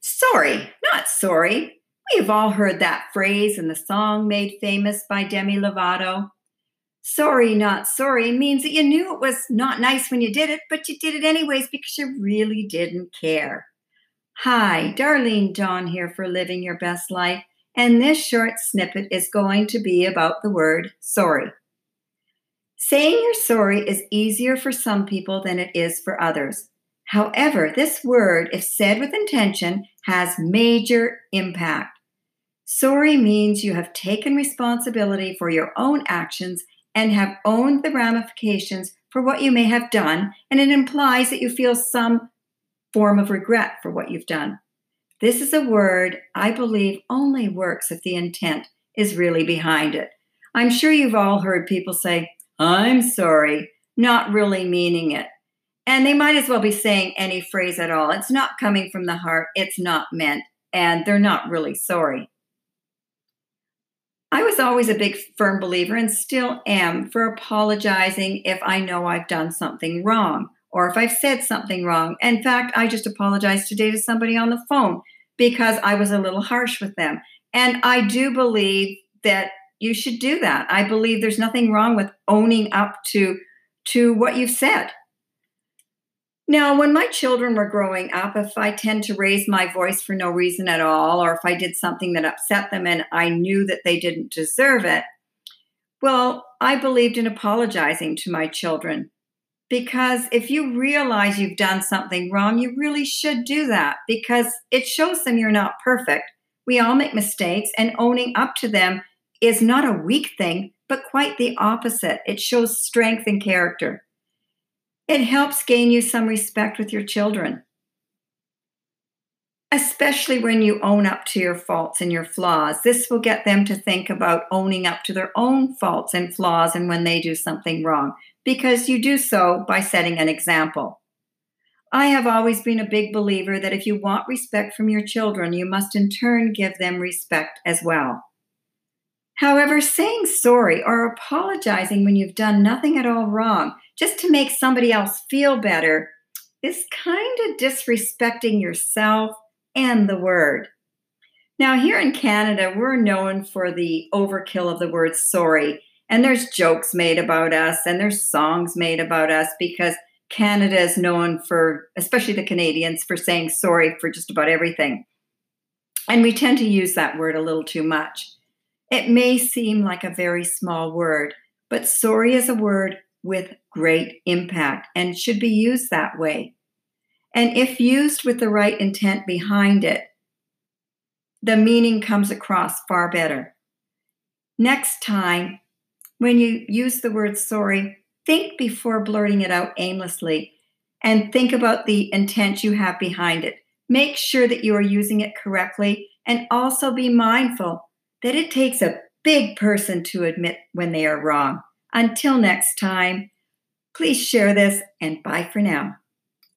Sorry, not sorry. We have all heard that phrase in the song made famous by Demi Lovato. Sorry, not sorry means that you knew it was not nice when you did it, but you did it anyways because you really didn't care. Hi, Darlene Dawn here for Living Your Best Life, and this short snippet is going to be about the word sorry. Saying you're sorry is easier for some people than it is for others. However, this word, if said with intention, has major impact. Sorry means you have taken responsibility for your own actions and have owned the ramifications for what you may have done, and it implies that you feel some form of regret for what you've done. This is a word I believe only works if the intent is really behind it. I'm sure you've all heard people say, I'm sorry, not really meaning it. And they might as well be saying any phrase at all. It's not coming from the heart, it's not meant, and they're not really sorry. I was always a big firm believer and still am for apologizing if I know I've done something wrong or if I've said something wrong. In fact, I just apologized today to somebody on the phone because I was a little harsh with them. And I do believe that you should do that. I believe there's nothing wrong with owning up to to what you've said. Now, when my children were growing up, if I tend to raise my voice for no reason at all, or if I did something that upset them and I knew that they didn't deserve it, well, I believed in apologizing to my children. Because if you realize you've done something wrong, you really should do that because it shows them you're not perfect. We all make mistakes, and owning up to them is not a weak thing, but quite the opposite. It shows strength and character. It helps gain you some respect with your children, especially when you own up to your faults and your flaws. This will get them to think about owning up to their own faults and flaws and when they do something wrong, because you do so by setting an example. I have always been a big believer that if you want respect from your children, you must in turn give them respect as well. However, saying sorry or apologizing when you've done nothing at all wrong just to make somebody else feel better is kind of disrespecting yourself and the word. Now, here in Canada, we're known for the overkill of the word sorry. And there's jokes made about us and there's songs made about us because Canada is known for, especially the Canadians, for saying sorry for just about everything. And we tend to use that word a little too much. It may seem like a very small word, but sorry is a word with great impact and should be used that way. And if used with the right intent behind it, the meaning comes across far better. Next time, when you use the word sorry, think before blurting it out aimlessly and think about the intent you have behind it. Make sure that you are using it correctly and also be mindful that it takes a big person to admit when they are wrong. Until next time, please share this and bye for now.